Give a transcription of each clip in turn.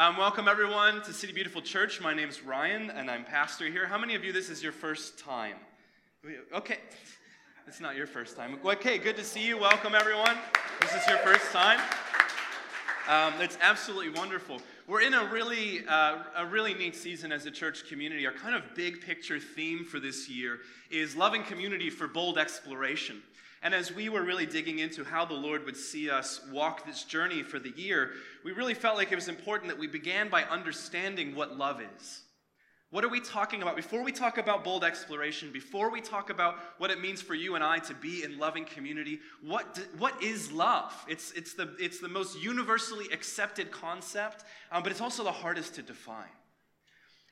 Um, welcome, everyone, to City Beautiful Church. My name is Ryan, and I'm pastor here. How many of you, this is your first time? Okay, it's not your first time. Okay, good to see you. Welcome, everyone. This is your first time. Um, it's absolutely wonderful. We're in a really, uh, a really neat season as a church community. Our kind of big picture theme for this year is loving community for bold exploration. And as we were really digging into how the Lord would see us walk this journey for the year, we really felt like it was important that we began by understanding what love is. What are we talking about? Before we talk about bold exploration, before we talk about what it means for you and I to be in loving community, what, what is love? It's, it's, the, it's the most universally accepted concept, um, but it's also the hardest to define.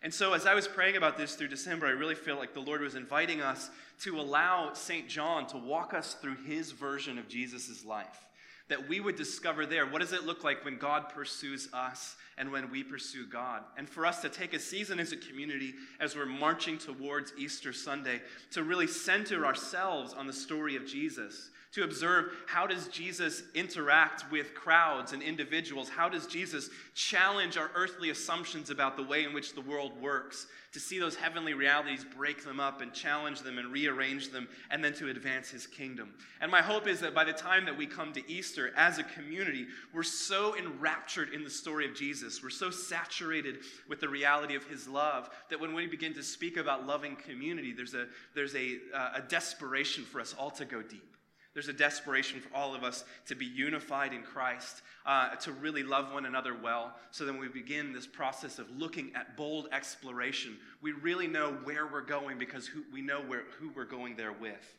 And so, as I was praying about this through December, I really feel like the Lord was inviting us to allow St. John to walk us through his version of Jesus' life. That we would discover there what does it look like when God pursues us and when we pursue God. And for us to take a season as a community as we're marching towards Easter Sunday to really center ourselves on the story of Jesus to observe how does Jesus interact with crowds and individuals? How does Jesus challenge our earthly assumptions about the way in which the world works? To see those heavenly realities, break them up and challenge them and rearrange them, and then to advance his kingdom. And my hope is that by the time that we come to Easter as a community, we're so enraptured in the story of Jesus, we're so saturated with the reality of his love, that when we begin to speak about loving community, there's a, there's a, uh, a desperation for us all to go deep. There's a desperation for all of us to be unified in Christ, uh, to really love one another well. So then we begin this process of looking at bold exploration. We really know where we're going because who, we know where, who we're going there with.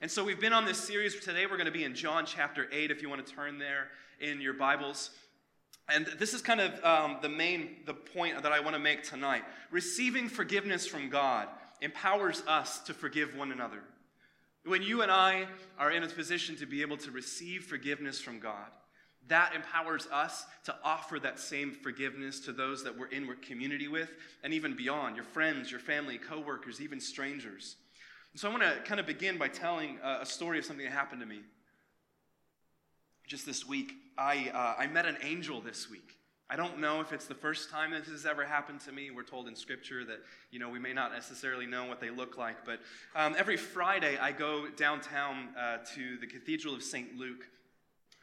And so we've been on this series. Today we're going to be in John chapter 8, if you want to turn there in your Bibles. And this is kind of um, the main the point that I want to make tonight. Receiving forgiveness from God empowers us to forgive one another. When you and I are in a position to be able to receive forgiveness from God, that empowers us to offer that same forgiveness to those that we're in community with and even beyond your friends, your family, coworkers, even strangers. so I want to kind of begin by telling a story of something that happened to me. Just this week, I, uh, I met an angel this week. I don't know if it's the first time this has ever happened to me. We're told in Scripture that, you know, we may not necessarily know what they look like. But um, every Friday, I go downtown uh, to the Cathedral of St. Luke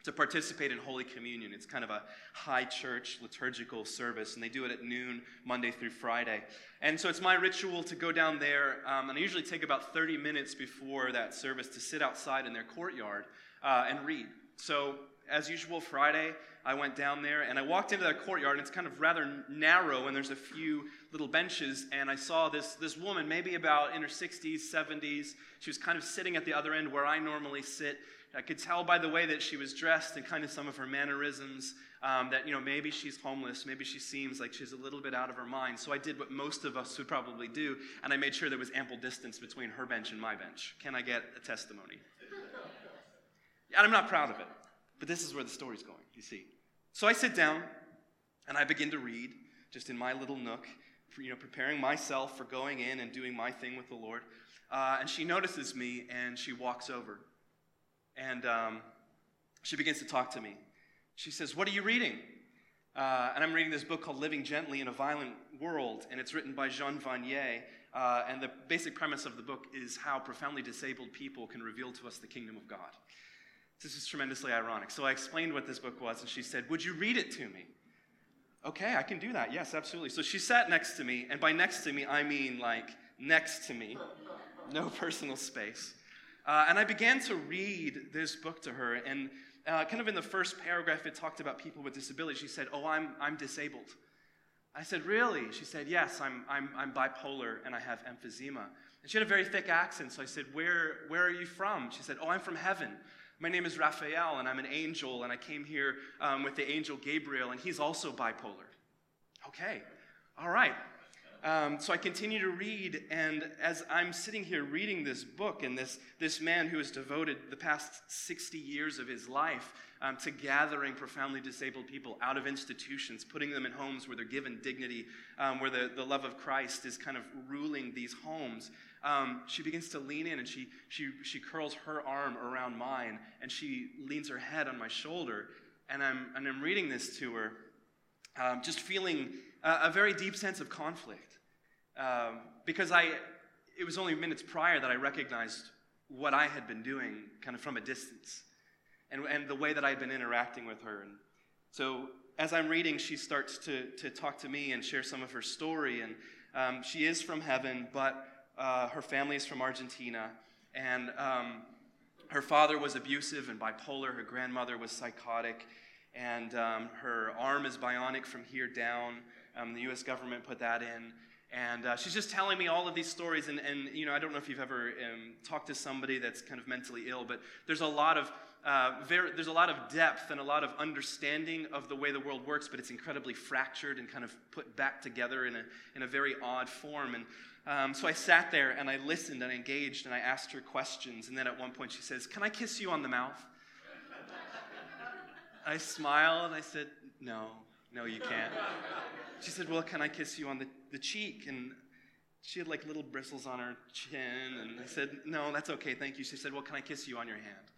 to participate in Holy Communion. It's kind of a high church liturgical service, and they do it at noon, Monday through Friday. And so it's my ritual to go down there, um, and I usually take about 30 minutes before that service to sit outside in their courtyard uh, and read. So, as usual, Friday, I went down there and I walked into that courtyard, and it's kind of rather narrow, and there's a few little benches. And I saw this, this woman, maybe about in her 60s, 70s. She was kind of sitting at the other end where I normally sit. I could tell by the way that she was dressed and kind of some of her mannerisms um, that, you know, maybe she's homeless. Maybe she seems like she's a little bit out of her mind. So I did what most of us would probably do, and I made sure there was ample distance between her bench and my bench. Can I get a testimony? And I'm not proud of it, but this is where the story's going you see. So I sit down and I begin to read, just in my little nook, you know, preparing myself for going in and doing my thing with the Lord. Uh, and she notices me and she walks over. And um, she begins to talk to me. She says, What are you reading? Uh, and I'm reading this book called Living Gently in a Violent World, and it's written by Jean Vanier. Uh, and the basic premise of the book is how profoundly disabled people can reveal to us the kingdom of God. This is tremendously ironic. So I explained what this book was, and she said, Would you read it to me? Okay, I can do that. Yes, absolutely. So she sat next to me, and by next to me, I mean like next to me, no personal space. Uh, and I began to read this book to her, and uh, kind of in the first paragraph, it talked about people with disabilities. She said, Oh, I'm, I'm disabled. I said, Really? She said, Yes, I'm, I'm, I'm bipolar and I have emphysema. And she had a very thick accent, so I said, Where, where are you from? She said, Oh, I'm from heaven. My name is Raphael, and I'm an angel, and I came here um, with the angel Gabriel, and he's also bipolar. Okay, all right. Um, so I continue to read, and as I'm sitting here reading this book, and this, this man who has devoted the past 60 years of his life um, to gathering profoundly disabled people out of institutions, putting them in homes where they're given dignity, um, where the, the love of Christ is kind of ruling these homes, um, she begins to lean in and she, she, she curls her arm around mine and she leans her head on my shoulder. And I'm, and I'm reading this to her. um, just feeling a, a, very deep sense of conflict. Um, because I, it was only minutes prior that I recognized what I had been doing kind of from a distance and, and the way that I had been interacting with her. And so as I'm reading, she starts to, to talk to me and share some of her story. And um, she is from heaven, but uh, her family is from Argentina. And um, her father was abusive and bipolar. Her grandmother was psychotic. And um, her arm is bionic from here down. Um, the US government put that in. And uh, she's just telling me all of these stories. And, and, you know, I don't know if you've ever um, talked to somebody that's kind of mentally ill, but there's a lot of uh, very, there's a lot of depth and a lot of understanding of the way the world works, but it's incredibly fractured and kind of put back together in a, in a very odd form. And um, so I sat there and I listened and I engaged and I asked her questions. And then at one point she says, Can I kiss you on the mouth? I smiled and I said, No, no, you can't. She said, Well, can I kiss you on the, the cheek? And she had like little bristles on her chin. And I said, No, that's okay, thank you. She said, Well, can I kiss you on your hand?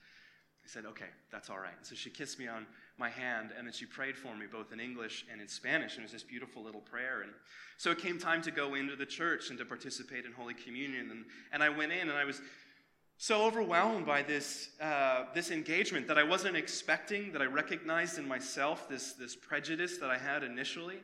I said, okay, that's all right. And so she kissed me on my hand, and then she prayed for me both in English and in Spanish. And it was this beautiful little prayer. And so it came time to go into the church and to participate in Holy Communion. And, and I went in, and I was so overwhelmed by this, uh, this engagement that I wasn't expecting, that I recognized in myself this, this prejudice that I had initially.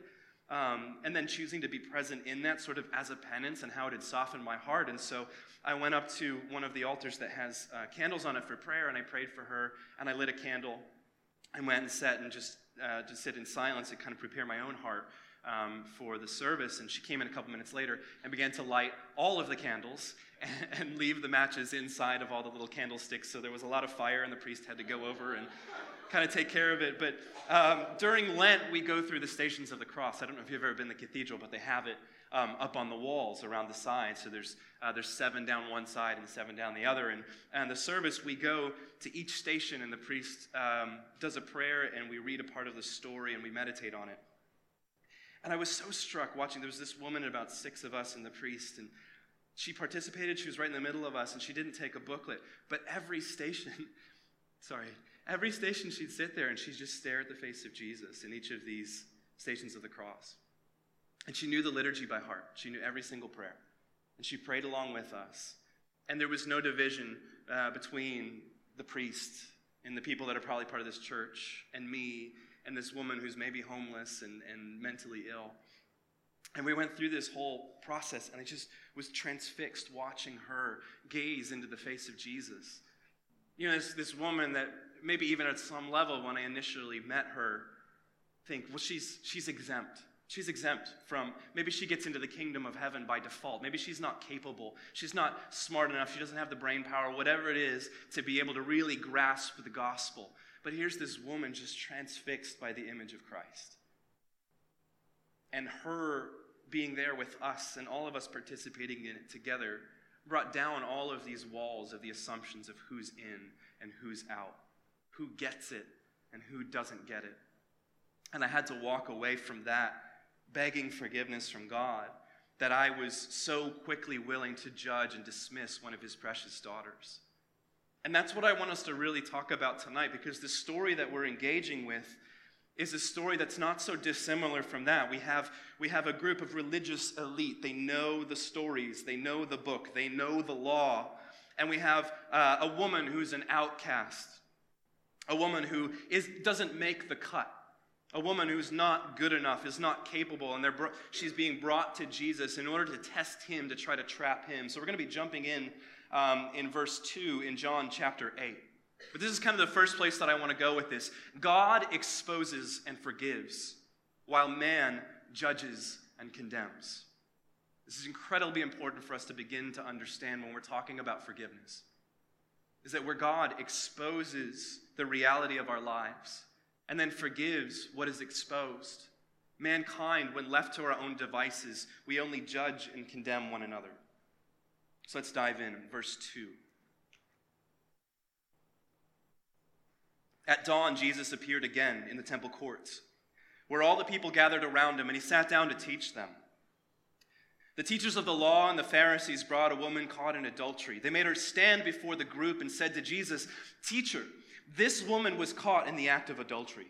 Um, and then choosing to be present in that sort of as a penance and how it had softened my heart. And so I went up to one of the altars that has uh, candles on it for prayer, and I prayed for her, and I lit a candle and went and sat and just, uh, sit in silence and kind of prepare my own heart um, for the service. And she came in a couple minutes later and began to light all of the candles and, and leave the matches inside of all the little candlesticks. So there was a lot of fire, and the priest had to go over and kind of take care of it. But um, during Lent, we go through the Stations of the Cross. I don't know if you've ever been to the cathedral, but they have it um, up on the walls around the sides. So there's, uh, there's seven down one side and seven down the other. And, and the service, we go to each station, and the priest um, does a prayer, and we read a part of the story, and we meditate on it. And I was so struck watching. There was this woman, about six of us, and the priest, and she participated. She was right in the middle of us, and she didn't take a booklet. But every station, sorry, every station she'd sit there and she'd just stare at the face of Jesus in each of these stations of the cross. And she knew the liturgy by heart. She knew every single prayer. And she prayed along with us. And there was no division uh, between the priest and the people that are probably part of this church and me and this woman who's maybe homeless and, and mentally ill. And we went through this whole process, and I just was transfixed watching her gaze into the face of Jesus. You know, this, this woman that maybe even at some level when I initially met her, think, well, she's, she's exempt. She's exempt from, maybe she gets into the kingdom of heaven by default. Maybe she's not capable. She's not smart enough. She doesn't have the brain power, whatever it is, to be able to really grasp the gospel. But here's this woman just transfixed by the image of Christ. And her being there with us and all of us participating in it together brought down all of these walls of the assumptions of who's in and who's out, who gets it and who doesn't get it. And I had to walk away from that begging forgiveness from God that I was so quickly willing to judge and dismiss one of his precious daughters. And that's what I want us to really talk about tonight because the story that we're engaging with is a story that's not so dissimilar from that. We have, we have a group of religious elite. They know the stories, they know the book, they know the law. And we have uh, a woman who's an outcast, a woman who is, doesn't make the cut. A woman who's not good enough, is not capable, and she's being brought to Jesus in order to test him, to try to trap him. So we're going to be jumping in um, in verse 2 in John chapter 8. But this is kind of the first place that I want to go with this. God exposes and forgives, while man judges and condemns. This is incredibly important for us to begin to understand when we're talking about forgiveness. Is that where God exposes the reality of our lives and then forgives what is exposed. Mankind, when left to our own devices, we only judge and condemn one another. So let's dive in. Verse 2. At dawn, Jesus appeared again in the temple courts, where all the people gathered around him, and he sat down to teach them. The teachers of the law and the Pharisees brought a woman caught in adultery. They made her stand before the group and said to Jesus, Teacher, this woman was caught in the act of adultery.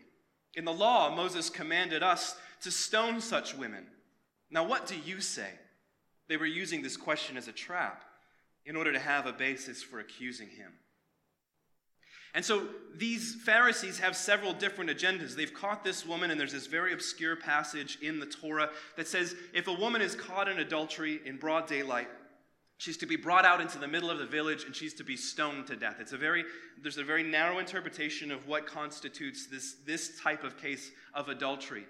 In the law, Moses commanded us to stone such women. Now, what do you say? They were using this question as a trap in order to have a basis for accusing him. And so these Pharisees have several different agendas. They've caught this woman, and there's this very obscure passage in the Torah that says if a woman is caught in adultery in broad daylight, she's to be brought out into the middle of the village and she's to be stoned to death. It's a very there's a very narrow interpretation of what constitutes this, this type of case of adultery.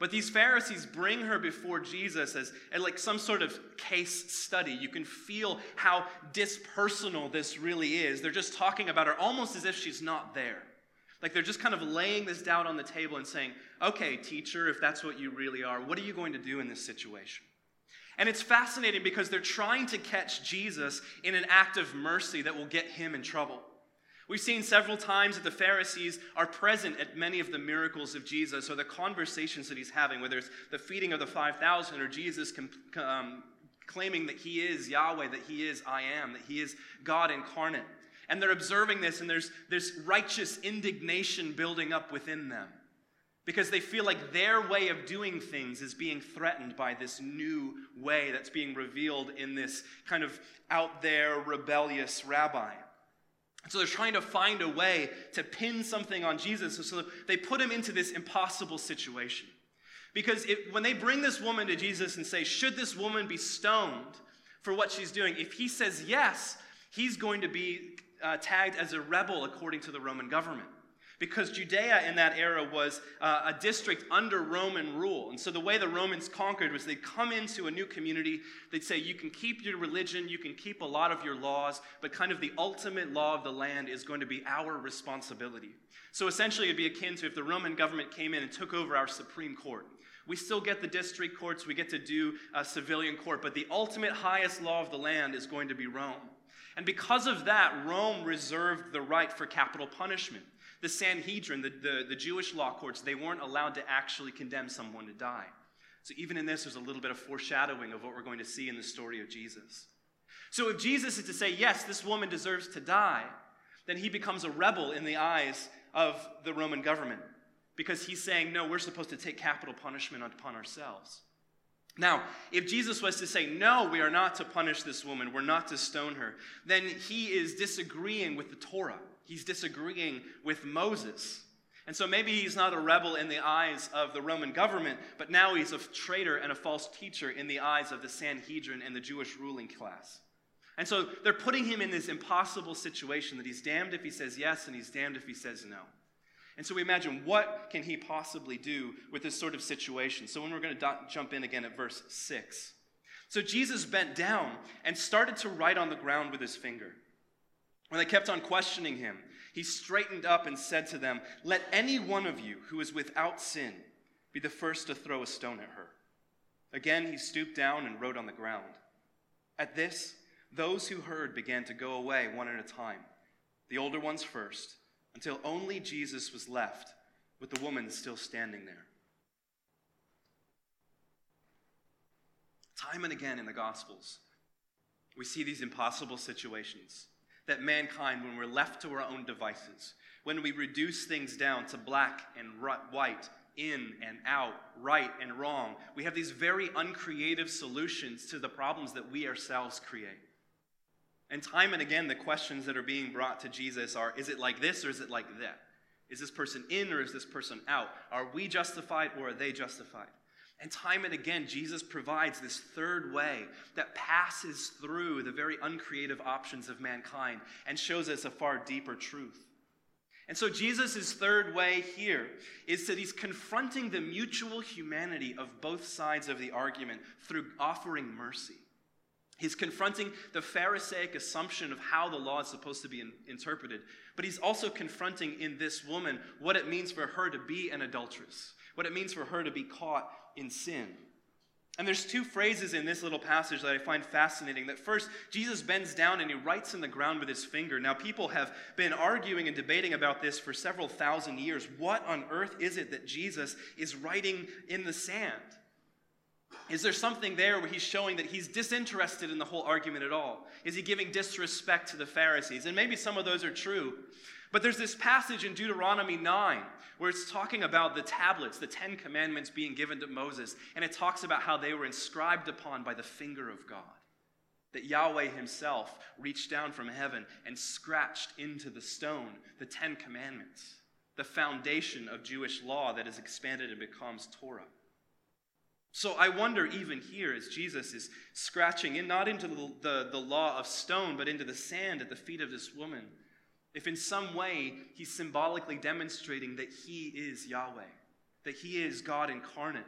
But these Pharisees bring her before Jesus as, as, like some sort of case study. You can feel how dispersonal this really is. They're just talking about her almost as if she's not there. Like they're just kind of laying this down on the table and saying, okay, teacher, if that's what you really are, what are you going to do in this situation? And it's fascinating because they're trying to catch Jesus in an act of mercy that will get him in trouble. We've seen several times that the Pharisees are present at many of the miracles of Jesus or the conversations that he's having, whether it's the feeding of the 5,000 or Jesus um, claiming that he is Yahweh, that he is I am, that he is God incarnate. And they're observing this, and there's this righteous indignation building up within them because they feel like their way of doing things is being threatened by this new way that's being revealed in this kind of out there rebellious rabbi. So they're trying to find a way to pin something on Jesus. So they put him into this impossible situation. Because it, when they bring this woman to Jesus and say, Should this woman be stoned for what she's doing? If he says yes, he's going to be uh, tagged as a rebel according to the Roman government because Judea in that era was uh, a district under Roman rule. And so the way the Romans conquered was they'd come into a new community, they'd say, You can keep your religion, you can keep a lot of your laws, but kind of the ultimate law of the land is going to be our responsibility. So essentially, it'd be akin to if the Roman government came in and took over our Supreme Court. We still get the district courts, we get to do a civilian court, but the ultimate highest law of the land is going to be Rome. And because of that, Rome reserved the right for capital punishment. The Sanhedrin, the, the, the Jewish law courts, they weren't allowed to actually condemn someone to die. So even in this, there's a little bit of foreshadowing of what we're going to see in the story of Jesus. So if Jesus is to say, yes, this woman deserves to die, then he becomes a rebel in the eyes of the Roman government because he's saying, no, we're supposed to take capital punishment upon ourselves. Now, if Jesus was to say, no, we are not to punish this woman, we're not to stone her, then he is disagreeing with the Torah. He's disagreeing with Moses. And so maybe he's not a rebel in the eyes of the Roman government, but now he's a traitor and a false teacher in the eyes of the Sanhedrin and the Jewish ruling class. And so they're putting him in this impossible situation that he's damned if he says yes and he's damned if he says no. And so we imagine what can he possibly do with this sort of situation? So when we're going to jump in again at verse 6. So Jesus bent down and started to write on the ground with his finger. When they kept on questioning him, he straightened up and said to them, Let any one of you who is without sin be the first to throw a stone at her. Again, he stooped down and wrote on the ground. At this, those who heard began to go away one at a time, the older ones first, until only Jesus was left with the woman still standing there. Time and again in the Gospels, we see these impossible situations that mankind, when we're left to our own devices, when we reduce things down to black and white, in and out, right and wrong, we have these very uncreative solutions to the problems that we ourselves create. And time and again, the questions that are being brought to Jesus are is it like this or is it like that? Is this person in or is this person out? Are we justified or are they justified? And time and again, Jesus provides this third way that passes through the very uncreative options of mankind and shows us a far deeper truth. And so, Jesus' third way here is that he's confronting the mutual humanity of both sides of the argument through offering mercy. He's confronting the Pharisaic assumption of how the law is supposed to be in, interpreted, but he's also confronting in this woman what it means for her to be an adulteress, what it means for her to be caught in sin. And there's two phrases in this little passage that I find fascinating. That first, Jesus bends down and he writes in the ground with his finger. Now, people have been arguing and debating about this for several thousand years. What on earth is it that Jesus is writing in the sand? Is there something there where he's showing that he's disinterested in the whole argument at all? Is he giving disrespect to the Pharisees? And maybe some of those are true. But there's this passage in Deuteronomy 9 where it's talking about the tablets, the Ten Commandments being given to Moses, and it talks about how they were inscribed upon by the finger of God. That Yahweh Himself reached down from heaven and scratched into the stone the Ten Commandments, the foundation of Jewish law that is expanded and becomes Torah. So I wonder, even here, as Jesus is scratching in, not into the, the, the law of stone, but into the sand at the feet of this woman if in some way he's symbolically demonstrating that he is Yahweh, that he is God incarnate.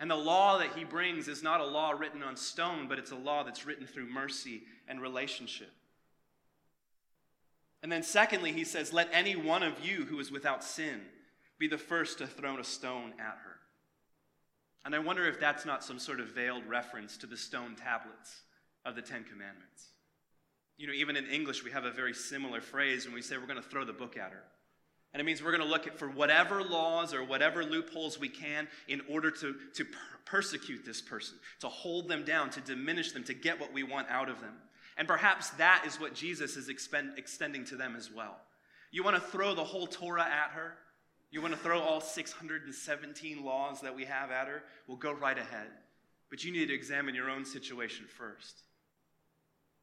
And the law that he brings is not a law written on stone, but it's a law that's written through mercy and relationship. And then, secondly, he says, Let any one of you who is without sin be the first to throw a stone at her. And I wonder if that's not some sort of veiled reference to the stone tablets of the Ten Commandments. You know, even in English, we have a very similar phrase when we say we're going to throw the book at her. And it means we're going to look at for whatever laws or whatever loopholes we can in order to, to per- persecute this person, to hold them down, to diminish them, to get what we want out of them. And perhaps that is what Jesus is expend- extending to them as well. You want to throw the whole Torah at her? You want to throw all 617 laws that we have at her? Well, go right ahead. But you need to examine your own situation first.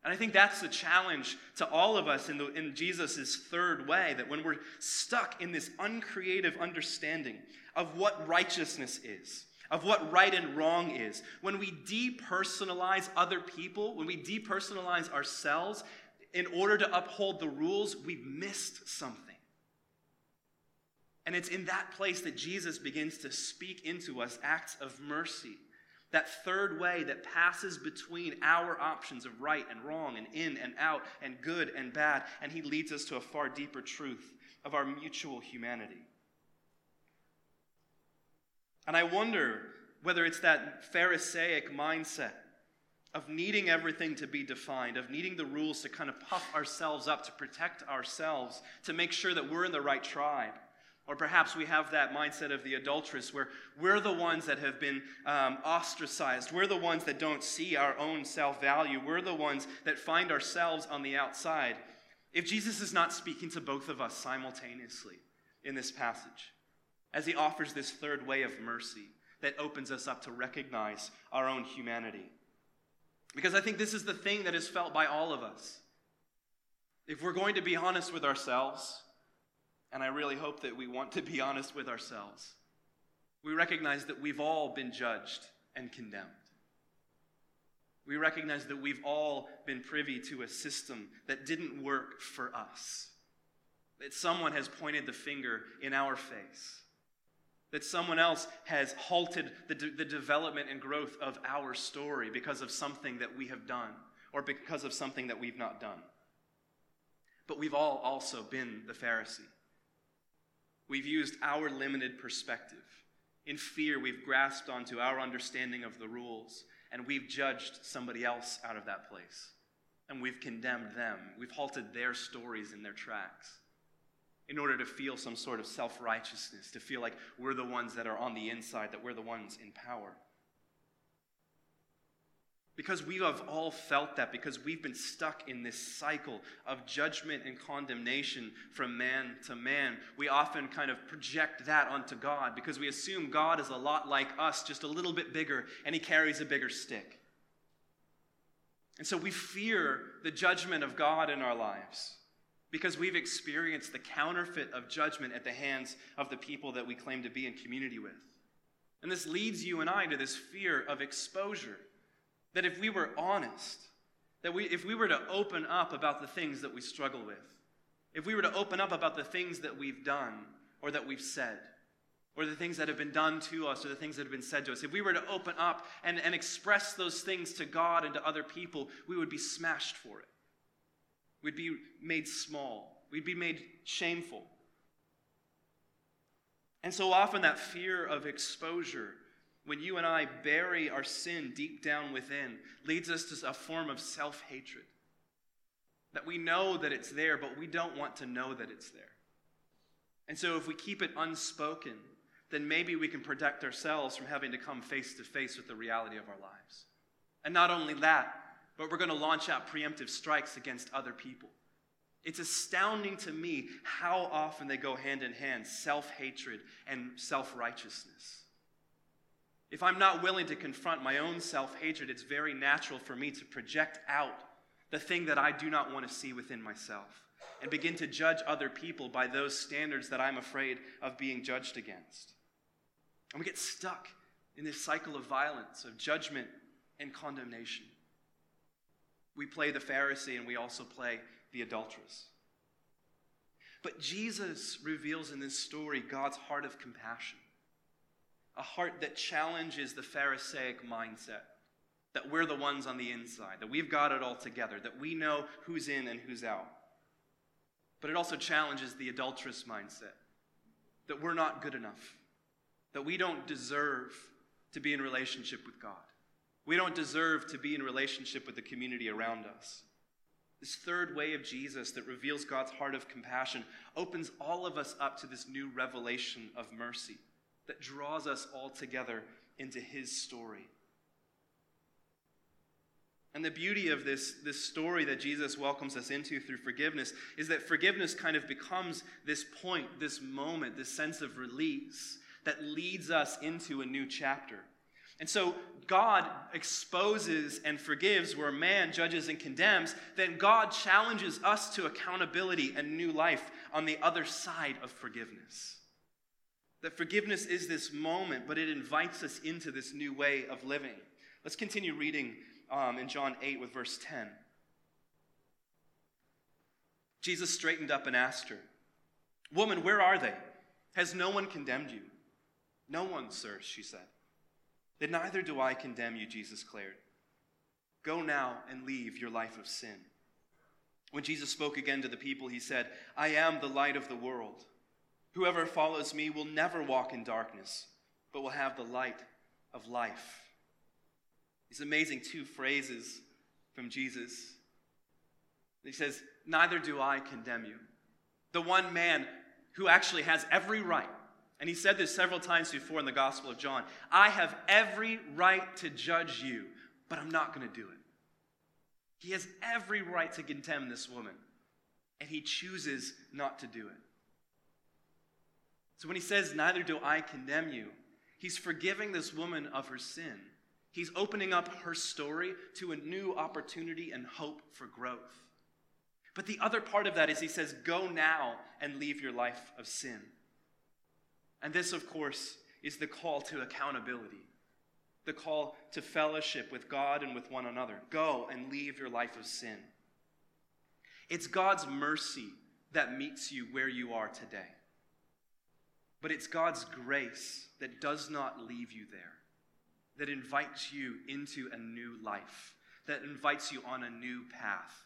And I think that's the challenge to all of us in, the, in Jesus' third way that when we're stuck in this uncreative understanding of what righteousness is, of what right and wrong is, when we depersonalize other people, when we depersonalize ourselves in order to uphold the rules, we've missed something. And it's in that place that Jesus begins to speak into us acts of mercy that third way that passes between our options of right and wrong and in and out and good and bad. And he leads us to a far deeper truth of our mutual humanity. And I wonder whether it's that Pharisaic mindset of needing everything to be defined, of needing the rules to kind of puff ourselves up, to protect ourselves, to make sure that we're in the right tribe. Or perhaps we have that mindset of the adulteress where we're the ones that have been um, ostracized. We're the ones that don't see our own self value. We're the ones that find ourselves on the outside. If Jesus is not speaking to both of us simultaneously in this passage, as he offers this third way of mercy that opens us up to recognize our own humanity. Because I think this is the thing that is felt by all of us. If we're going to be honest with ourselves, and I really hope that we want to be honest with ourselves. We recognize that we've all been judged and condemned. We recognize that we've all been privy to a system that didn't work for us. That someone has pointed the finger in our face. That someone else has halted the, de- the development and growth of our story because of something that we have done or because of something that we've not done. But we've all also been the Pharisee. We've used our limited perspective. In fear, we've grasped onto our understanding of the rules, and we've judged somebody else out of that place. And we've condemned them. We've halted their stories in their tracks in order to feel some sort of self righteousness, to feel like we're the ones that are on the inside, that we're the ones in power. Because we have all felt that, because we've been stuck in this cycle of judgment and condemnation from man to man, we often kind of project that onto God because we assume God is a lot like us, just a little bit bigger, and he carries a bigger stick. And so we fear the judgment of God in our lives because we've experienced the counterfeit of judgment at the hands of the people that we claim to be in community with. And this leads you and I to this fear of exposure that if we were honest, that we, if we were to open up about the things that we struggle with, if we were to open up about the things that we've done or that we've said, or the things that have been done to us or the things that have been said to us, if we were to open up and, and express those things to God and to other people, we would be smashed for it. We'd be made small. We'd be made shameful. And so often that fear of exposure when you and I bury our sin deep down within, leads us to a form of self hatred. That we know that it's there, but we don't want to know that it's there. And so if we keep it unspoken, then maybe we can protect ourselves from having to come face to face with the reality of our lives. And not only that, but we're going to launch out preemptive strikes against other people. It's astounding to me how often they go hand in hand self hatred and self righteousness. If I'm not willing to confront my own self hatred, it's very natural for me to project out the thing that I do not want to see within myself and begin to judge other people by those standards that I'm afraid of being judged against. And we get stuck in this cycle of violence, of judgment and condemnation. We play the Pharisee and we also play the adulteress. But Jesus reveals in this story God's heart of compassion, a heart that challenges the Pharisaic mindset that we're the ones on the inside, that we've got it all together, that we know who's in and who's out. But it also challenges the adulterous mindset that we're not good enough, that we don't deserve to be in relationship with God. We don't deserve to be in relationship with the community around us. This third way of Jesus that reveals God's heart of compassion opens all of us up to this new revelation of mercy that draws us all together into his story. And the beauty of this, this story that Jesus welcomes us into through forgiveness is that forgiveness kind of becomes this point, this moment, this sense of release that leads us into a new chapter. And so God exposes and forgives where man judges and condemns, then God challenges us to accountability and new life on the other side of forgiveness. That forgiveness is this moment, but it invites us into this new way of living. Let's continue reading um, in John 8 with verse 10. Jesus straightened up and asked her, Woman, where are they? Has no one condemned you? No one, sir, she said. Then neither do I condemn you, Jesus declared. Go now and leave your life of sin. When Jesus spoke again to the people, he said, I am the light of the world. Whoever follows me will never walk in darkness, but will have the light of life. These amazing two phrases from Jesus. He says, Neither do I condemn you. The one man who actually has every right and he said this several times before in the Gospel of John I have every right to judge you, but I'm not going to do it. He has every right to condemn this woman, and he chooses not to do it. So when he says, Neither do I condemn you, he's forgiving this woman of her sin. He's opening up her story to a new opportunity and hope for growth. But the other part of that is he says, Go now and leave your life of sin. And this, of course, is the call to accountability, the call to fellowship with God and with one another. Go and leave your life of sin. It's God's mercy that meets you where you are today. But it's God's grace that does not leave you there, that invites you into a new life, that invites you on a new path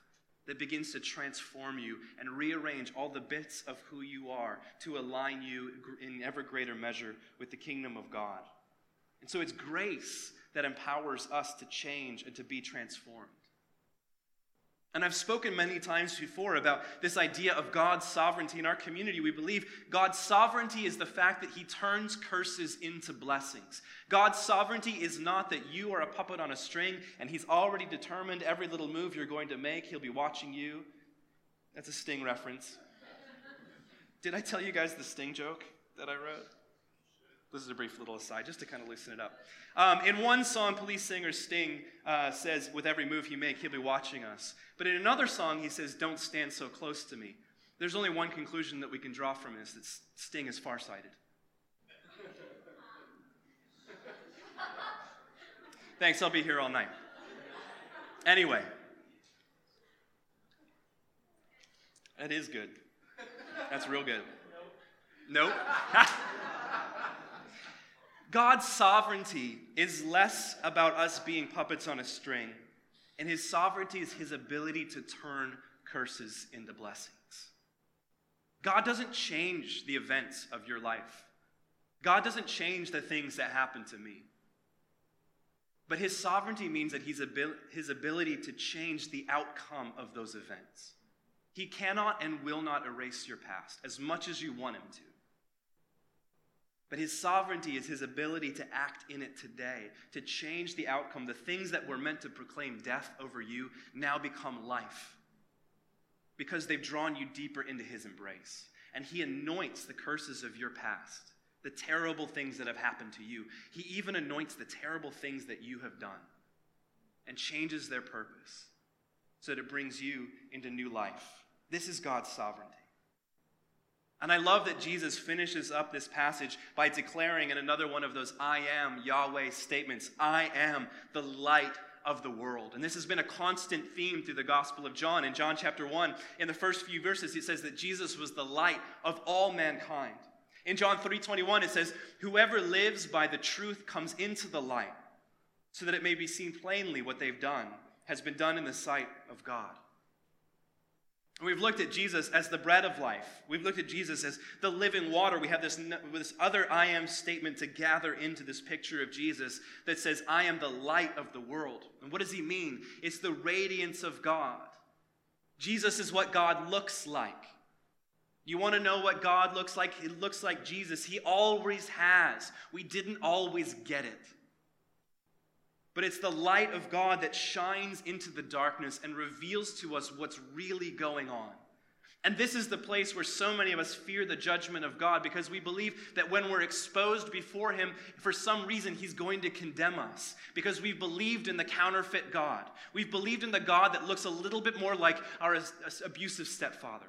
that begins to transform you and rearrange all the bits of who you are to align you in ever greater measure with the kingdom of God. And so it's grace that empowers us to change and to be transformed. And I've spoken many times before about this idea of God's sovereignty in our community. We believe God's sovereignty is the fact that He turns curses into blessings. God's sovereignty is not that you are a puppet on a string and He's already determined every little move you're going to make. He'll be watching you. That's a sting reference. Did I tell you guys the sting joke that I wrote? This is a brief little aside, just to kind of loosen it up. Um, in one song, police singer Sting uh, says, With every move you make, he'll be watching us. But in another song, he says, Don't stand so close to me. There's only one conclusion that we can draw from this that Sting is farsighted. Thanks, I'll be here all night. Anyway, that is good. That's real good. Nope. nope. God's sovereignty is less about us being puppets on a string, and his sovereignty is his ability to turn curses into blessings. God doesn't change the events of your life. God doesn't change the things that happen to me. But his sovereignty means that he's abil- his ability to change the outcome of those events. He cannot and will not erase your past as much as you want him to. But his sovereignty is his ability to act in it today, to change the outcome. The things that were meant to proclaim death over you now become life. because they've drawn you deeper into his embrace. And he anoints the curses of your past, the terrible things that have happened to you. He even anoints the terrible things that you have done and changes their purpose so that it brings you into new life. This is God's sovereignty. And I love that Jesus finishes up this passage by declaring in another one of those I am Yahweh statements I am the light of the world. And this has been a constant theme through the Gospel of John. In John chapter 1, in the first few verses, it says that Jesus was the light of all mankind. In John 3:21 it says, "Whoever lives by the truth comes into the light, so that it may be seen plainly what they've done has been done in the sight of God." We've looked at Jesus as the bread of life. We've looked at Jesus as the living water. We have this, this other I am statement to gather into this picture of Jesus that says, I am the light of the world. And what does he mean? It's the radiance of God. Jesus is what God looks like. You want to know what God looks like? He looks like Jesus. He always has. We didn't always get it but it's the light of God that shines into the darkness and reveals to us what's really going on. And this is the place where so many of us fear the judgment of God because we believe that when we're exposed before Him, for some reason, He's going to condemn us because we've believed in the counterfeit God. We've believed in the God that looks a little bit more like our abusive stepfather.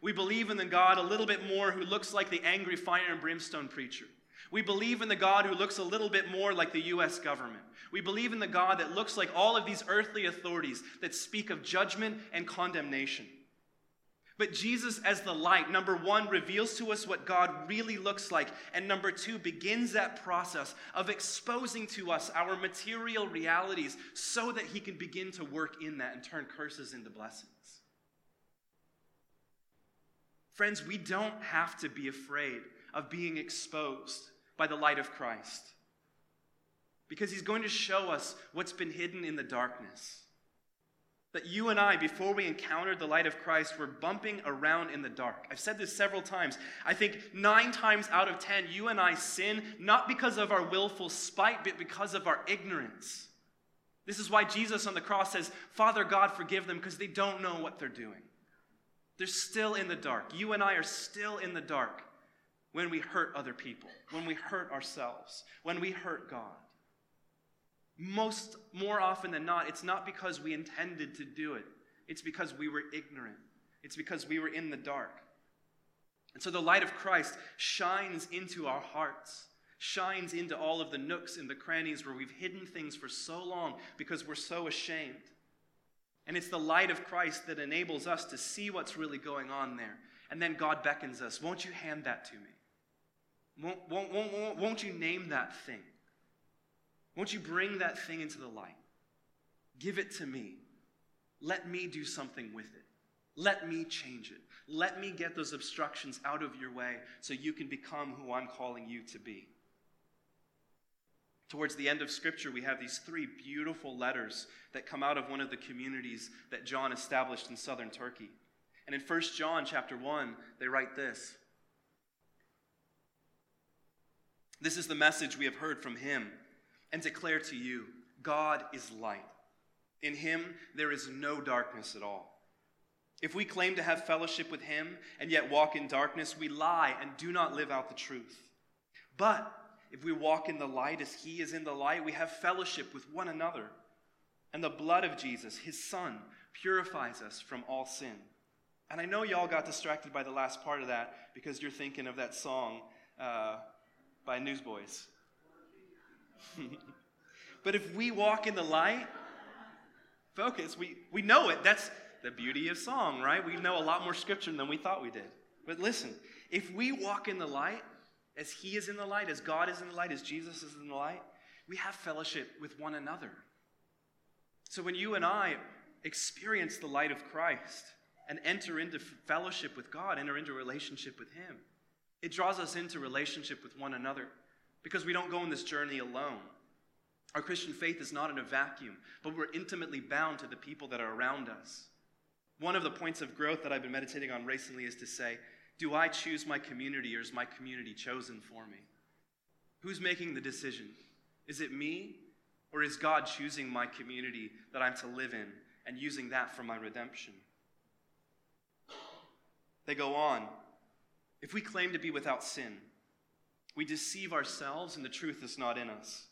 We believe in the God a little bit more who looks like the angry fire and brimstone preacher. We believe in the God who looks a little bit more like the US government. We believe in the God that looks like all of these earthly authorities that speak of judgment and condemnation. But Jesus, as the light, number one, reveals to us what God really looks like. And number two, begins that process of exposing to us our material realities so that he can begin to work in that and turn curses into blessings. Friends, we don't have to be afraid of being exposed by the light of Christ. Because he's going to show us what's been hidden in the darkness. That you and I, before we encountered the light of Christ, were bumping around in the dark. I've said this several times. I think nine times out of ten, you and I sin not because of our willful spite, but because of our ignorance. This is why Jesus on the cross says, Father God, forgive them because they don't know what they're doing. They're still in the dark. You and I are still in the dark when we hurt other people, when we hurt ourselves, when we hurt God. Most, more often than not, it's not because we intended to do it, it's because we were ignorant, it's because we were in the dark. And so the light of Christ shines into our hearts, shines into all of the nooks and the crannies where we've hidden things for so long because we're so ashamed. And it's the light of Christ that enables us to see what's really going on there. And then God beckons us, Won't you hand that to me? Won't, won't, won't, won't you name that thing? Won't you bring that thing into the light? Give it to me. Let me do something with it. Let me change it. Let me get those obstructions out of your way so you can become who I'm calling you to be. Towards the end of Scripture, we have these three beautiful letters that come out of one of the communities that John established in southern Turkey. And in 1 John chapter 1, they write this This is the message we have heard from him and declare to you God is light. In him there is no darkness at all. If we claim to have fellowship with him and yet walk in darkness, we lie and do not live out the truth. But if we walk in the light as he is in the light, we have fellowship with one another. And the blood of Jesus, his son, purifies us from all sin. And I know y'all got distracted by the last part of that because you're thinking of that song. Uh, by Newsboys. but if we walk in the light, focus, we, we know it. That's the beauty of song, right? We know a lot more scripture than we thought we did. But listen, if we walk in the light, as He is in the light, as God is in the light, as Jesus is in the light, we have fellowship with one another. So when you and I experience the light of Christ and enter into fellowship with God, enter into relationship with Him, it draws us into relationship with one another because we don't go on this journey alone. Our Christian faith is not in a vacuum, but we're intimately bound to the people that are around us. One of the points of growth that I've been meditating on recently is to say, do I choose my community or is my community chosen for me? Who's making the decision? Is it me or is God choosing my community that I'm to live in and using that for my redemption? They go on. If we claim to be without sin, we deceive ourselves and the truth is not in us.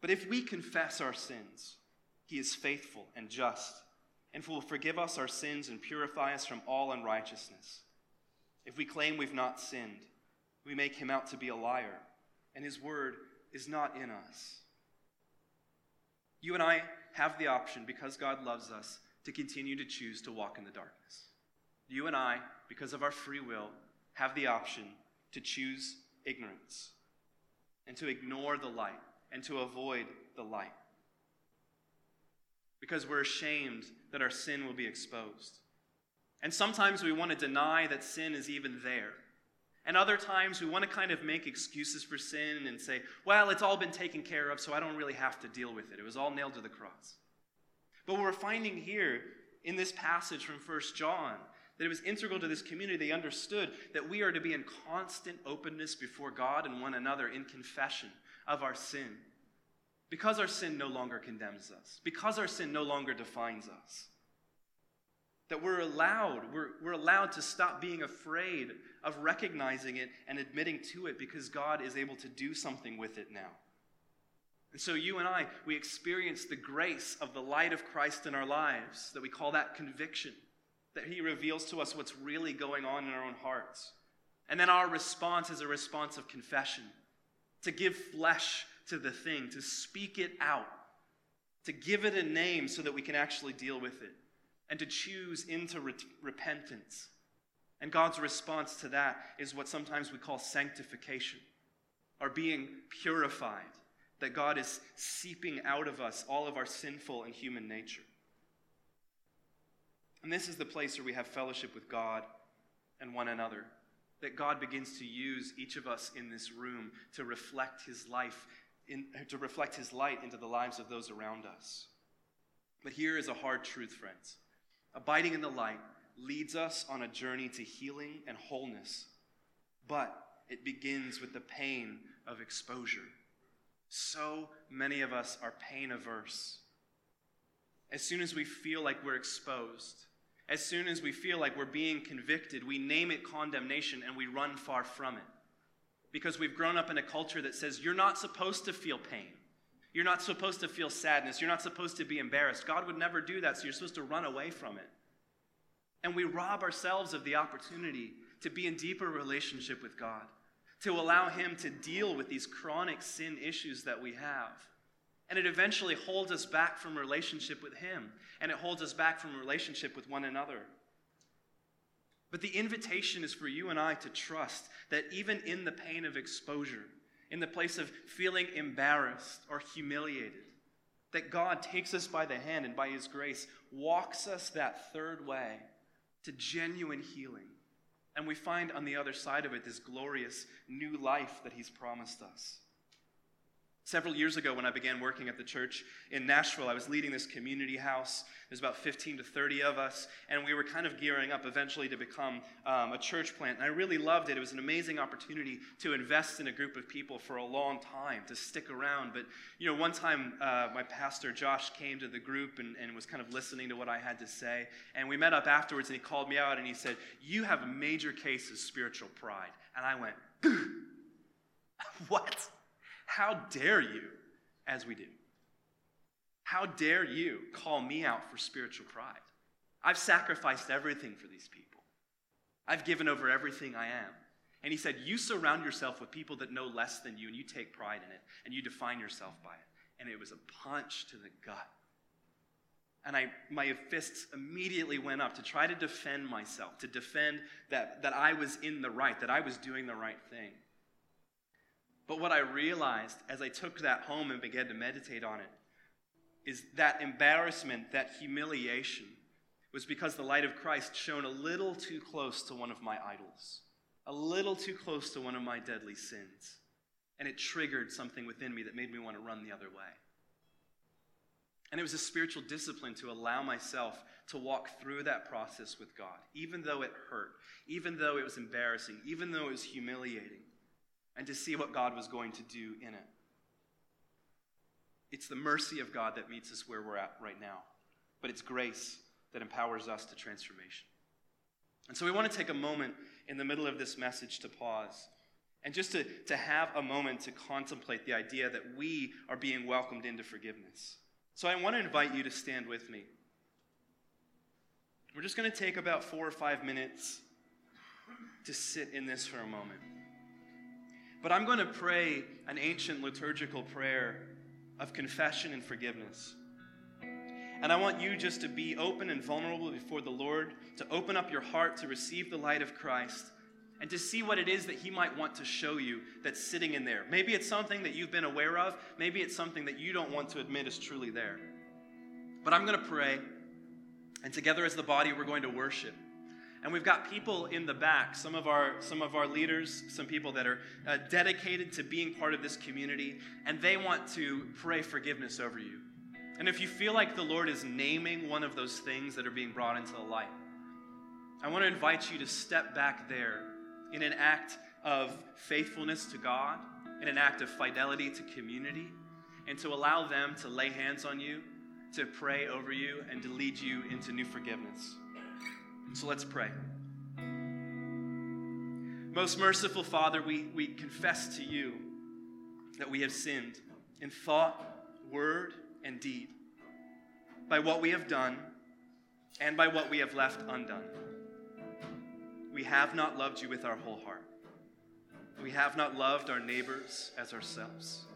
But if we confess our sins, he is faithful and just and will forgive us our sins and purify us from all unrighteousness. If we claim we've not sinned, we make him out to be a liar, and his word is not in us. You and I have the option, because God loves us, to continue to choose to walk in the darkness. You and I, because of our free will, have the option to choose ignorance and to ignore the light and to avoid the light because we're ashamed that our sin will be exposed. And sometimes we want to deny that sin is even there. And other times we want to kind of make excuses for sin and say, well, it's all been taken care of, so I don't really have to deal with it. It was all nailed to the cross. But what we're finding here in this passage from 1 John, that it was integral to this community, they understood that we are to be in constant openness before God and one another in confession of our sin. Because our sin no longer condemns us, because our sin no longer defines us. That we're allowed, we're, we're allowed to stop being afraid of recognizing it and admitting to it because God is able to do something with it now. And so you and I, we experience the grace of the light of Christ in our lives, that we call that conviction, that He reveals to us what's really going on in our own hearts. And then our response is a response of confession, to give flesh to the thing, to speak it out, to give it a name so that we can actually deal with it, and to choose into re- repentance. And God's response to that is what sometimes we call sanctification, or being purified, that God is seeping out of us all of our sinful and human nature. And this is the place where we have fellowship with God and one another. That God begins to use each of us in this room to reflect his life in, to reflect his light into the lives of those around us. But here is a hard truth, friends. Abiding in the light leads us on a journey to healing and wholeness, but it begins with the pain of exposure. So many of us are pain averse. As soon as we feel like we're exposed, as soon as we feel like we're being convicted, we name it condemnation and we run far from it because we've grown up in a culture that says you're not supposed to feel pain. You're not supposed to feel sadness. You're not supposed to be embarrassed. God would never do that, so you're supposed to run away from it. And we rob ourselves of the opportunity to be in deeper relationship with God, to allow Him to deal with these chronic sin issues that we have. And it eventually holds us back from relationship with Him, and it holds us back from relationship with one another. But the invitation is for you and I to trust that even in the pain of exposure, in the place of feeling embarrassed or humiliated, that God takes us by the hand and by His grace walks us that third way to genuine healing. And we find on the other side of it this glorious new life that He's promised us. Several years ago, when I began working at the church in Nashville, I was leading this community house. There's about 15 to 30 of us, and we were kind of gearing up eventually to become um, a church plant. And I really loved it. It was an amazing opportunity to invest in a group of people for a long time, to stick around. But, you know, one time uh, my pastor, Josh, came to the group and, and was kind of listening to what I had to say. And we met up afterwards, and he called me out and he said, You have a major case of spiritual pride. And I went, What? How dare you, as we do? How dare you call me out for spiritual pride? I've sacrificed everything for these people. I've given over everything I am. And he said, You surround yourself with people that know less than you, and you take pride in it, and you define yourself by it. And it was a punch to the gut. And I, my fists immediately went up to try to defend myself, to defend that, that I was in the right, that I was doing the right thing. But what I realized as I took that home and began to meditate on it is that embarrassment, that humiliation, was because the light of Christ shone a little too close to one of my idols, a little too close to one of my deadly sins. And it triggered something within me that made me want to run the other way. And it was a spiritual discipline to allow myself to walk through that process with God, even though it hurt, even though it was embarrassing, even though it was humiliating and to see what God was going to do in it. It's the mercy of God that meets us where we're at right now, but it's grace that empowers us to transformation. And so we want to take a moment in the middle of this message to pause and just to, to have a moment to contemplate the idea that we are being welcomed into forgiveness. So I want to invite you to stand with me. We're just going to take about four or five minutes to sit in this for a moment. But I'm going to pray an ancient liturgical prayer of confession and forgiveness. And I want you just to be open and vulnerable before the Lord, to open up your heart to receive the light of Christ, and to see what it is that He might want to show you that's sitting in there. Maybe it's something that you've been aware of, maybe it's something that you don't want to admit is truly there. But I'm going to pray, and together as the body, we're going to worship. And we've got people in the back, some of our, some of our leaders, some people that are uh, dedicated to being part of this community, and they want to pray forgiveness over you. And if you feel like the Lord is naming one of those things that are being brought into the light, I want to invite you to step back there in an act of faithfulness to God, in an act of fidelity to community, and to allow them to lay hands on you, to pray over you, and to lead you into new forgiveness. So let's pray. Most merciful Father, we, we confess to you that we have sinned in thought, word, and deed, by what we have done and by what we have left undone. We have not loved you with our whole heart. We have not loved our neighbors as ourselves.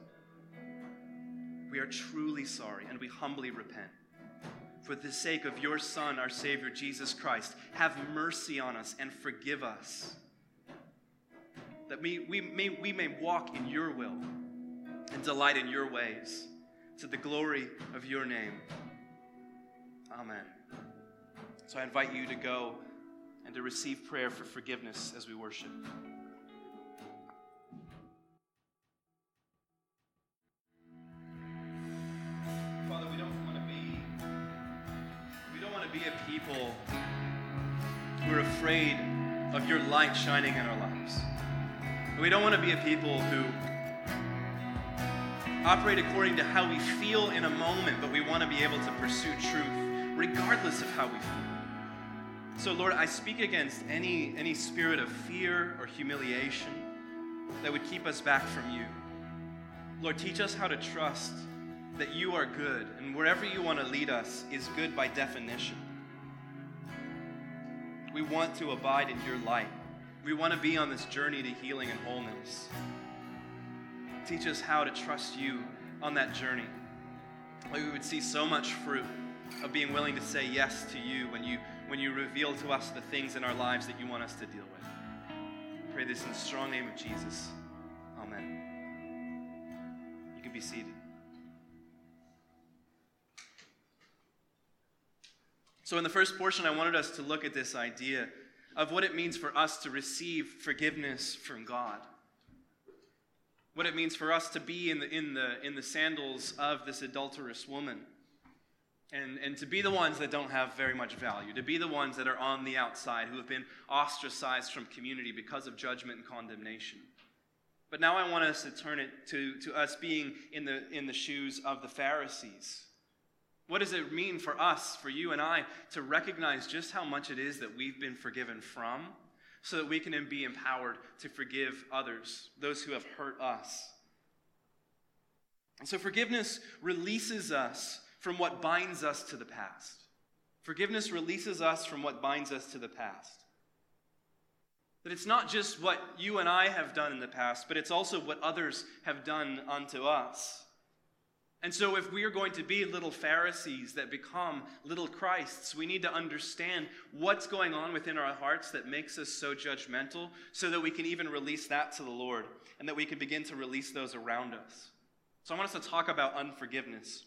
We are truly sorry and we humbly repent for the sake of your Son, our Savior, Jesus Christ, have mercy on us and forgive us. That we, we, may, we may walk in your will and delight in your ways to the glory of your name. Amen. So I invite you to go and to receive prayer for forgiveness as we worship. People who are afraid of your light shining in our lives. We don't want to be a people who operate according to how we feel in a moment, but we want to be able to pursue truth regardless of how we feel. So, Lord, I speak against any, any spirit of fear or humiliation that would keep us back from you. Lord, teach us how to trust that you are good, and wherever you want to lead us is good by definition. We want to abide in your light. We want to be on this journey to healing and wholeness. Teach us how to trust you on that journey. That we would see so much fruit of being willing to say yes to you when you when you reveal to us the things in our lives that you want us to deal with. Pray this in the strong name of Jesus. Amen. You can be seated. So, in the first portion, I wanted us to look at this idea of what it means for us to receive forgiveness from God. What it means for us to be in the, in the, in the sandals of this adulterous woman. And, and to be the ones that don't have very much value, to be the ones that are on the outside, who have been ostracized from community because of judgment and condemnation. But now I want us to turn it to, to us being in the, in the shoes of the Pharisees what does it mean for us, for you and I, to recognize just how much it is that we've been forgiven from so that we can be empowered to forgive others, those who have hurt us? And so forgiveness releases us from what binds us to the past. Forgiveness releases us from what binds us to the past. That it's not just what you and I have done in the past, but it's also what others have done unto us. And so, if we are going to be little Pharisees that become little Christs, we need to understand what's going on within our hearts that makes us so judgmental so that we can even release that to the Lord and that we can begin to release those around us. So, I want us to talk about unforgiveness.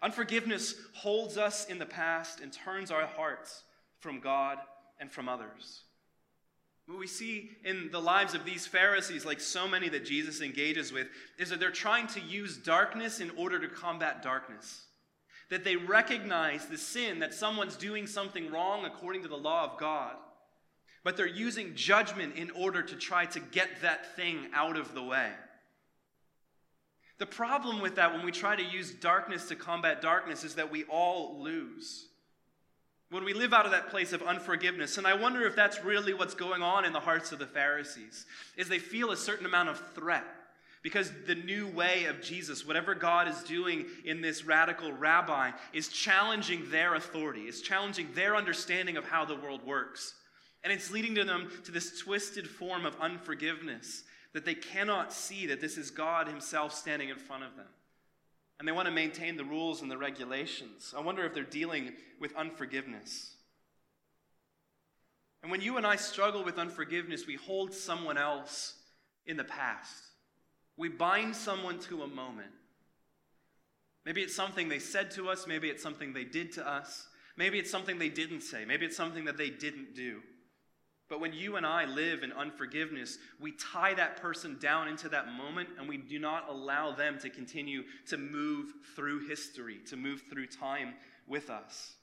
Unforgiveness holds us in the past and turns our hearts from God and from others. What we see in the lives of these Pharisees, like so many that Jesus engages with, is that they're trying to use darkness in order to combat darkness. That they recognize the sin, that someone's doing something wrong according to the law of God, but they're using judgment in order to try to get that thing out of the way. The problem with that when we try to use darkness to combat darkness is that we all lose. When we live out of that place of unforgiveness, and I wonder if that's really what's going on in the hearts of the Pharisees, is they feel a certain amount of threat because the new way of Jesus, whatever God is doing in this radical rabbi, is challenging their authority, is challenging their understanding of how the world works. And it's leading to them to this twisted form of unforgiveness that they cannot see that this is God Himself standing in front of them. And they want to maintain the rules and the regulations. I wonder if they're dealing with unforgiveness. And when you and I struggle with unforgiveness, we hold someone else in the past. We bind someone to a moment. Maybe it's something they said to us, maybe it's something they did to us, maybe it's something they didn't say, maybe it's something that they didn't do. But when you and I live in unforgiveness, we tie that person down into that moment and we do not allow them to continue to move through history, to move through time with us.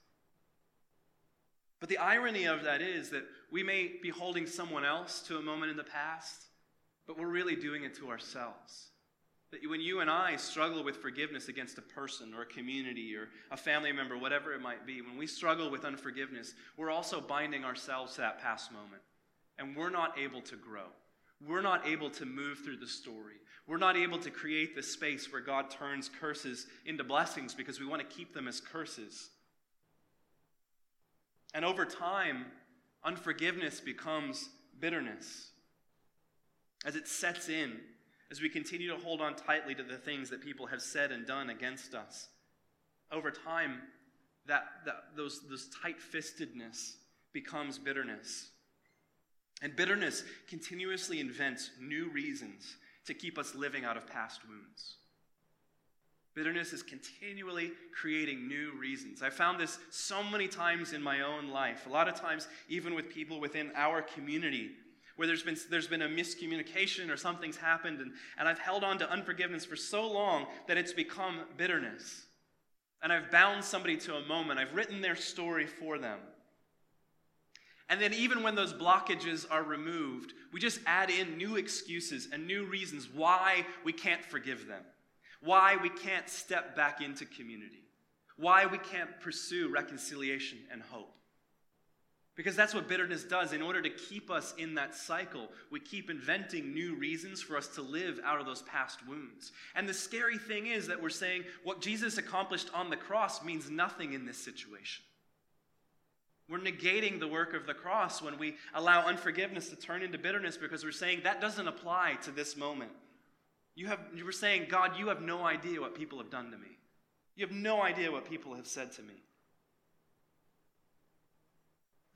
But the irony of that is that we may be holding someone else to a moment in the past, but we're really doing it to ourselves. That when you and I struggle with forgiveness against a person or a community or a family member, whatever it might be, when we struggle with unforgiveness, we're also binding ourselves to that past moment. And we're not able to grow. We're not able to move through the story. We're not able to create the space where God turns curses into blessings because we want to keep them as curses. And over time, unforgiveness becomes bitterness as it sets in as we continue to hold on tightly to the things that people have said and done against us. Over time, that, that those, those tight fistedness becomes bitterness. And bitterness continuously invents new reasons to keep us living out of past wounds. Bitterness is continually creating new reasons. I found this so many times in my own life, a lot of times, even with people within our community where there's been, there's been a miscommunication or something's happened, and, and I've held on to unforgiveness for so long that it's become bitterness. And I've bound somebody to a moment, I've written their story for them. And then, even when those blockages are removed, we just add in new excuses and new reasons why we can't forgive them, why we can't step back into community, why we can't pursue reconciliation and hope. Because that's what bitterness does. In order to keep us in that cycle, we keep inventing new reasons for us to live out of those past wounds. And the scary thing is that we're saying what Jesus accomplished on the cross means nothing in this situation. We're negating the work of the cross when we allow unforgiveness to turn into bitterness because we're saying that doesn't apply to this moment. You have, you were saying, God, you have no idea what people have done to me. You have no idea what people have said to me.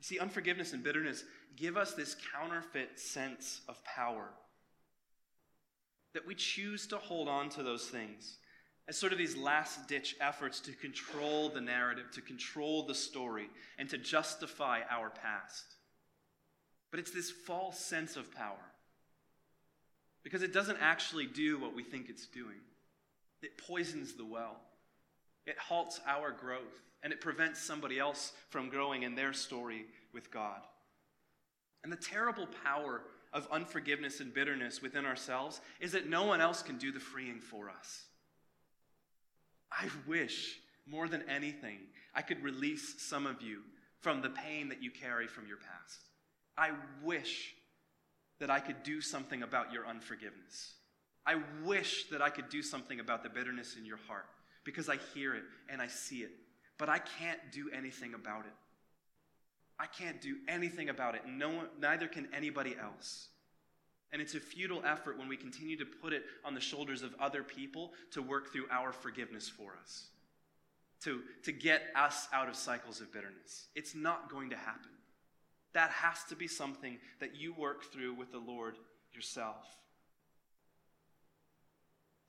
You see, unforgiveness and bitterness give us this counterfeit sense of power. That we choose to hold on to those things as sort of these last ditch efforts to control the narrative, to control the story, and to justify our past. But it's this false sense of power because it doesn't actually do what we think it's doing. It poisons the well, it halts our growth and it prevents somebody else from growing in their story with God. And the terrible power of unforgiveness and bitterness within ourselves is that no one else can do the freeing for us. I wish more than anything I could release some of you from the pain that you carry from your past. I wish that I could do something about your unforgiveness. I wish that I could do something about the bitterness in your heart because I hear it and I see it but I can't do anything about it. I can't do anything about it, no one, neither can anybody else. And it's a futile effort when we continue to put it on the shoulders of other people to work through our forgiveness for us, to, to get us out of cycles of bitterness. It's not going to happen. That has to be something that you work through with the Lord yourself.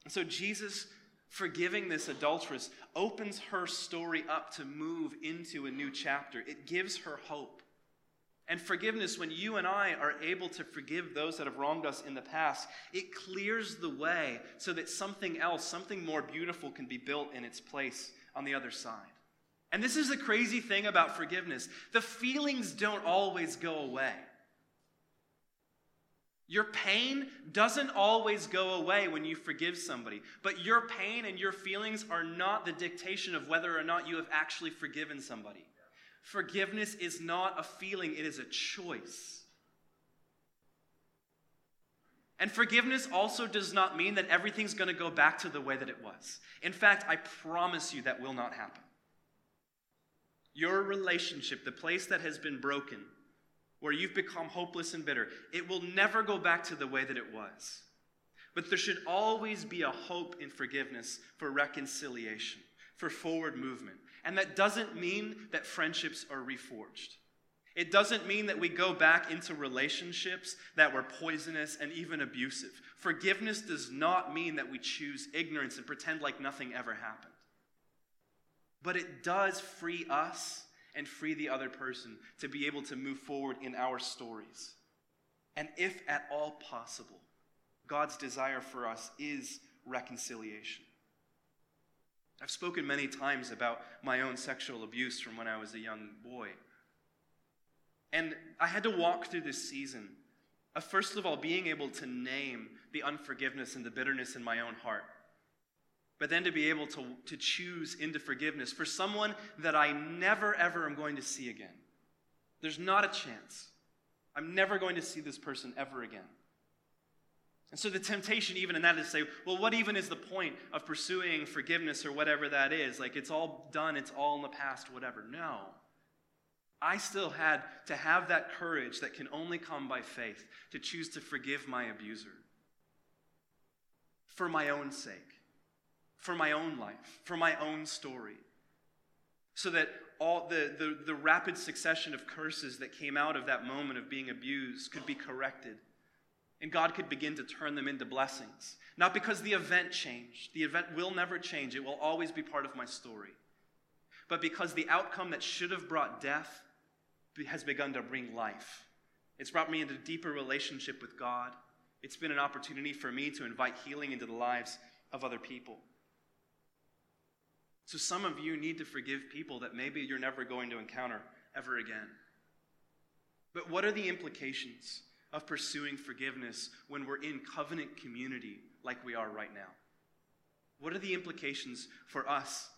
And so Jesus forgiving this adulteress opens her story up to move into a new chapter. It gives her hope. And forgiveness, when you and I are able to forgive those that have wronged us in the past, it clears the way so that something else, something more beautiful, can be built in its place on the other side. And this is the crazy thing about forgiveness the feelings don't always go away. Your pain doesn't always go away when you forgive somebody, but your pain and your feelings are not the dictation of whether or not you have actually forgiven somebody. Forgiveness is not a feeling, it is a choice. And forgiveness also does not mean that everything's going to go back to the way that it was. In fact, I promise you that will not happen. Your relationship, the place that has been broken, where you've become hopeless and bitter, it will never go back to the way that it was. But there should always be a hope in forgiveness for reconciliation, for forward movement. And that doesn't mean that friendships are reforged. It doesn't mean that we go back into relationships that were poisonous and even abusive. Forgiveness does not mean that we choose ignorance and pretend like nothing ever happened. But it does free us and free the other person to be able to move forward in our stories. And if at all possible, God's desire for us is reconciliation. I've spoken many times about my own sexual abuse from when I was a young boy. And I had to walk through this season of, first of all, being able to name the unforgiveness and the bitterness in my own heart. But then to be able to, to choose into forgiveness for someone that I never, ever am going to see again. There's not a chance. I'm never going to see this person ever again. And so the temptation, even in that, is to say, well, what even is the point of pursuing forgiveness or whatever that is? Like, it's all done, it's all in the past, whatever. No. I still had to have that courage that can only come by faith to choose to forgive my abuser for my own sake, for my own life, for my own story. So that all the, the, the rapid succession of curses that came out of that moment of being abused could be corrected and God could begin to turn them into blessings. Not because the event changed, the event will never change, it will always be part of my story. But because the outcome that should have brought death has begun to bring life. It's brought me into a deeper relationship with God. It's been an opportunity for me to invite healing into the lives of other people. So, some of you need to forgive people that maybe you're never going to encounter ever again. But what are the implications of pursuing forgiveness when we're in covenant community like we are right now? What are the implications for us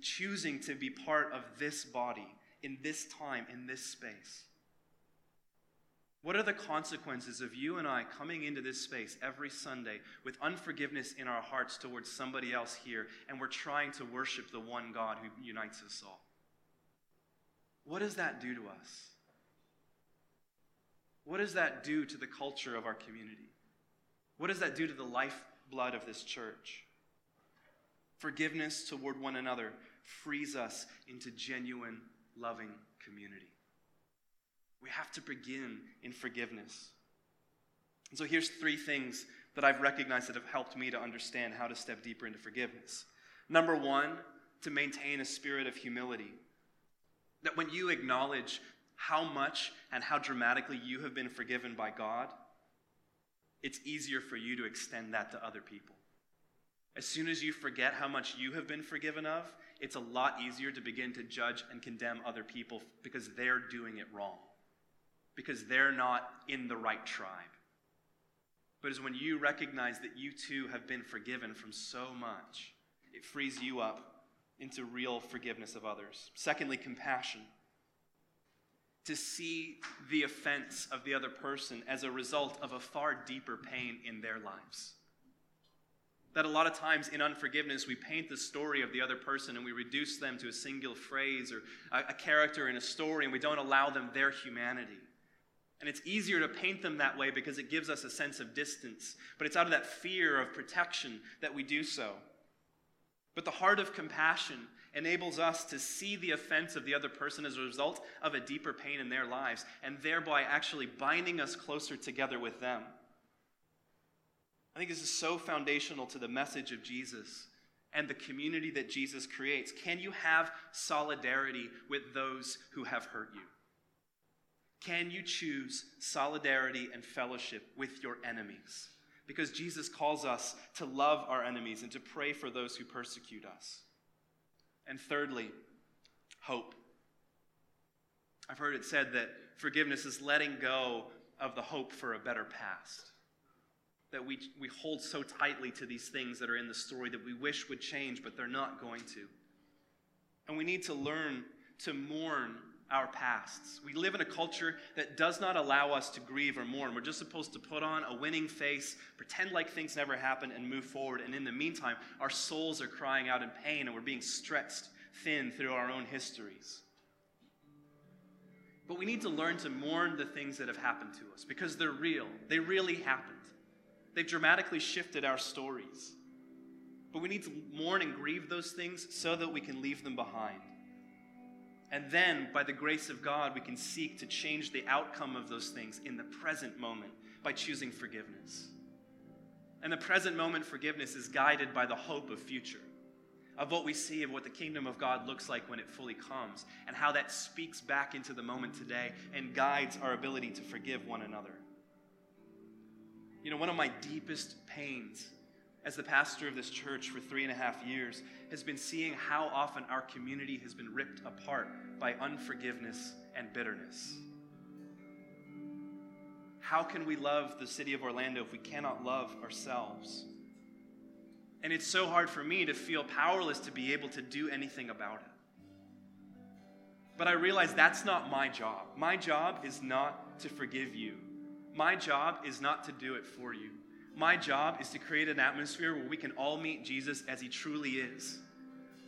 choosing to be part of this body in this time, in this space? What are the consequences of you and I coming into this space every Sunday with unforgiveness in our hearts towards somebody else here, and we're trying to worship the one God who unites us all? What does that do to us? What does that do to the culture of our community? What does that do to the lifeblood of this church? Forgiveness toward one another frees us into genuine, loving community. We have to begin in forgiveness. And so here's three things that I've recognized that have helped me to understand how to step deeper into forgiveness. Number one, to maintain a spirit of humility. That when you acknowledge how much and how dramatically you have been forgiven by God, it's easier for you to extend that to other people. As soon as you forget how much you have been forgiven of, it's a lot easier to begin to judge and condemn other people because they're doing it wrong, because they're not in the right tribe. But it's when you recognize that you too have been forgiven from so much, it frees you up into real forgiveness of others. Secondly, compassion to see the offense of the other person as a result of a far deeper pain in their lives. That a lot of times in unforgiveness, we paint the story of the other person and we reduce them to a single phrase or a character in a story and we don't allow them their humanity. And it's easier to paint them that way because it gives us a sense of distance. But it's out of that fear of protection that we do so. But the heart of compassion enables us to see the offense of the other person as a result of a deeper pain in their lives, and thereby actually binding us closer together with them. I think this is so foundational to the message of Jesus and the community that Jesus creates. Can you have solidarity with those who have hurt you? Can you choose solidarity and fellowship with your enemies? Because Jesus calls us to love our enemies and to pray for those who persecute us. And thirdly, hope. I've heard it said that forgiveness is letting go of the hope for a better past. That we, we hold so tightly to these things that are in the story that we wish would change, but they're not going to. And we need to learn to mourn our pasts. We live in a culture that does not allow us to grieve or mourn. We're just supposed to put on a winning face, pretend like things never happened, and move forward. And in the meantime, our souls are crying out in pain and we're being stretched thin through our own histories. But we need to learn to mourn the things that have happened to us because they're real. They really happened. They've dramatically shifted our stories. But we need to mourn and grieve those things so that we can leave them behind. And then, by the grace of God, we can seek to change the outcome of those things in the present moment by choosing forgiveness. And the present moment forgiveness is guided by the hope of future, of what we see of what the kingdom of God looks like when it fully comes, and how that speaks back into the moment today and guides our ability to forgive one another. You know, one of my deepest pains as the pastor of this church for three and a half years, has been seeing how often our community has been ripped apart by unforgiveness and bitterness. How can we love the city of Orlando if we cannot love ourselves? And it's so hard for me to feel powerless to be able to do anything about it. But I realize that's not my job. My job is not to forgive you. My job is not to do it for you. My job is to create an atmosphere where we can all meet Jesus as he truly is.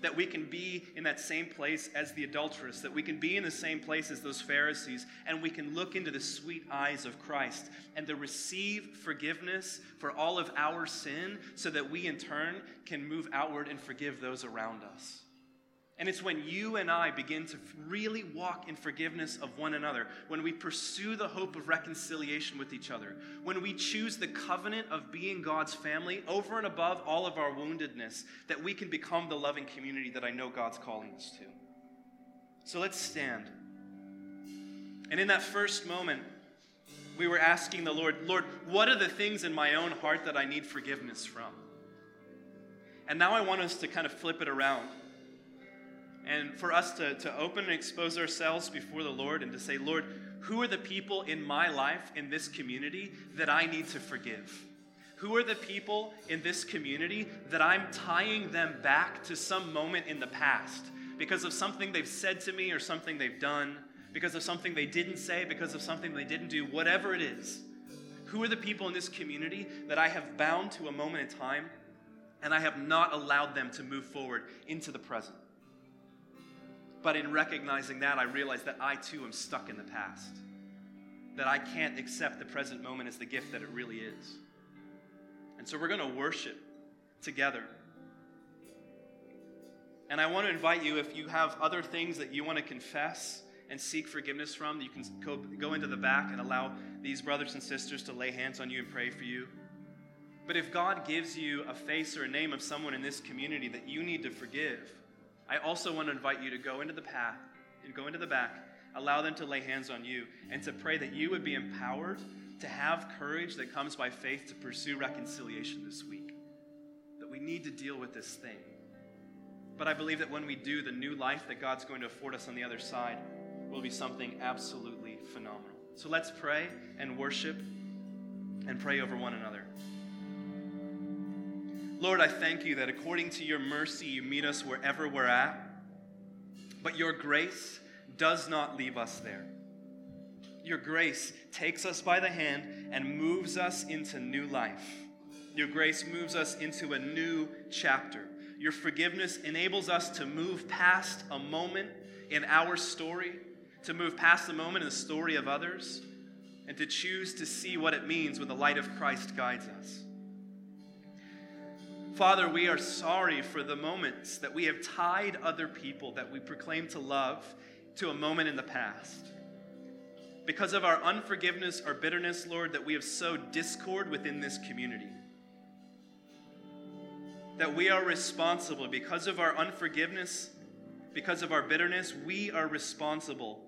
That we can be in that same place as the adulteress, that we can be in the same place as those Pharisees, and we can look into the sweet eyes of Christ and to receive forgiveness for all of our sin so that we in turn can move outward and forgive those around us. And it's when you and I begin to really walk in forgiveness of one another, when we pursue the hope of reconciliation with each other, when we choose the covenant of being God's family over and above all of our woundedness, that we can become the loving community that I know God's calling us to. So let's stand. And in that first moment, we were asking the Lord, Lord, what are the things in my own heart that I need forgiveness from? And now I want us to kind of flip it around and for us to, to open and expose ourselves before the Lord and to say, Lord, who are the people in my life, in this community, that I need to forgive? Who are the people in this community that I'm tying them back to some moment in the past because of something they've said to me or something they've done, because of something they didn't say, because of something they didn't do, whatever it is? Who are the people in this community that I have bound to a moment in time and I have not allowed them to move forward into the present? But in recognizing that, I realize that I too am stuck in the past. That I can't accept the present moment as the gift that it really is. And so we're going to worship together. And I want to invite you, if you have other things that you want to confess and seek forgiveness from, you can go, go into the back and allow these brothers and sisters to lay hands on you and pray for you. But if God gives you a face or a name of someone in this community that you need to forgive, I also want to invite you to go into the path and go into the back, allow them to lay hands on you, and to pray that you would be empowered to have courage that comes by faith to pursue reconciliation this week. That we need to deal with this thing. But I believe that when we do, the new life that God's going to afford us on the other side will be something absolutely phenomenal. So let's pray and worship and pray over one another. Lord, I thank you that according to your mercy, you meet us wherever we're at, but your grace does not leave us there. Your grace takes us by the hand and moves us into new life. Your grace moves us into a new chapter. Your forgiveness enables us to move past a moment in our story, to move past the moment in the story of others, and to choose to see what it means when the light of Christ guides us. Father, we are sorry for the moments that we have tied other people that we proclaim to love to a moment in the past. Because of our unforgiveness or bitterness, Lord, that we have sowed discord within this community. That we are responsible because of our unforgiveness, because of our bitterness, we are responsible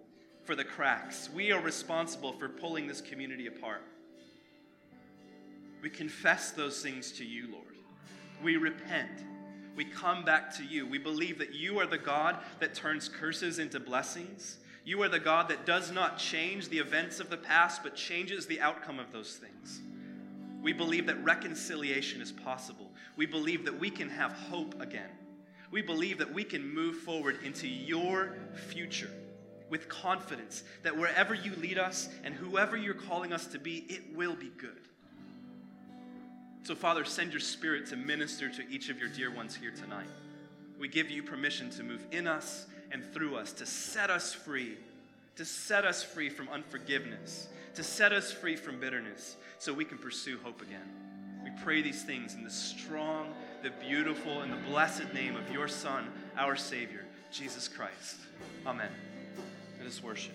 for the cracks. We are responsible for pulling this community apart. We confess those things to you, Lord. We repent. We come back to you. We believe that you are the God that turns curses into blessings. You are the God that does not change the events of the past, but changes the outcome of those things. We believe that reconciliation is possible. We believe that we can have hope again. We believe that we can move forward into your future. with confidence that wherever you lead us and whoever you're calling us to be, it will be good. So, Father, send your Spirit to minister to each of your dear ones here tonight. We give you permission to move in us and through us, to set us free, to set us free from unforgiveness, to set us free from bitterness, so we can pursue hope again. We pray these things in the strong, the beautiful, and the blessed name of your Son, our Savior, Jesus Christ. Amen. Let us worship.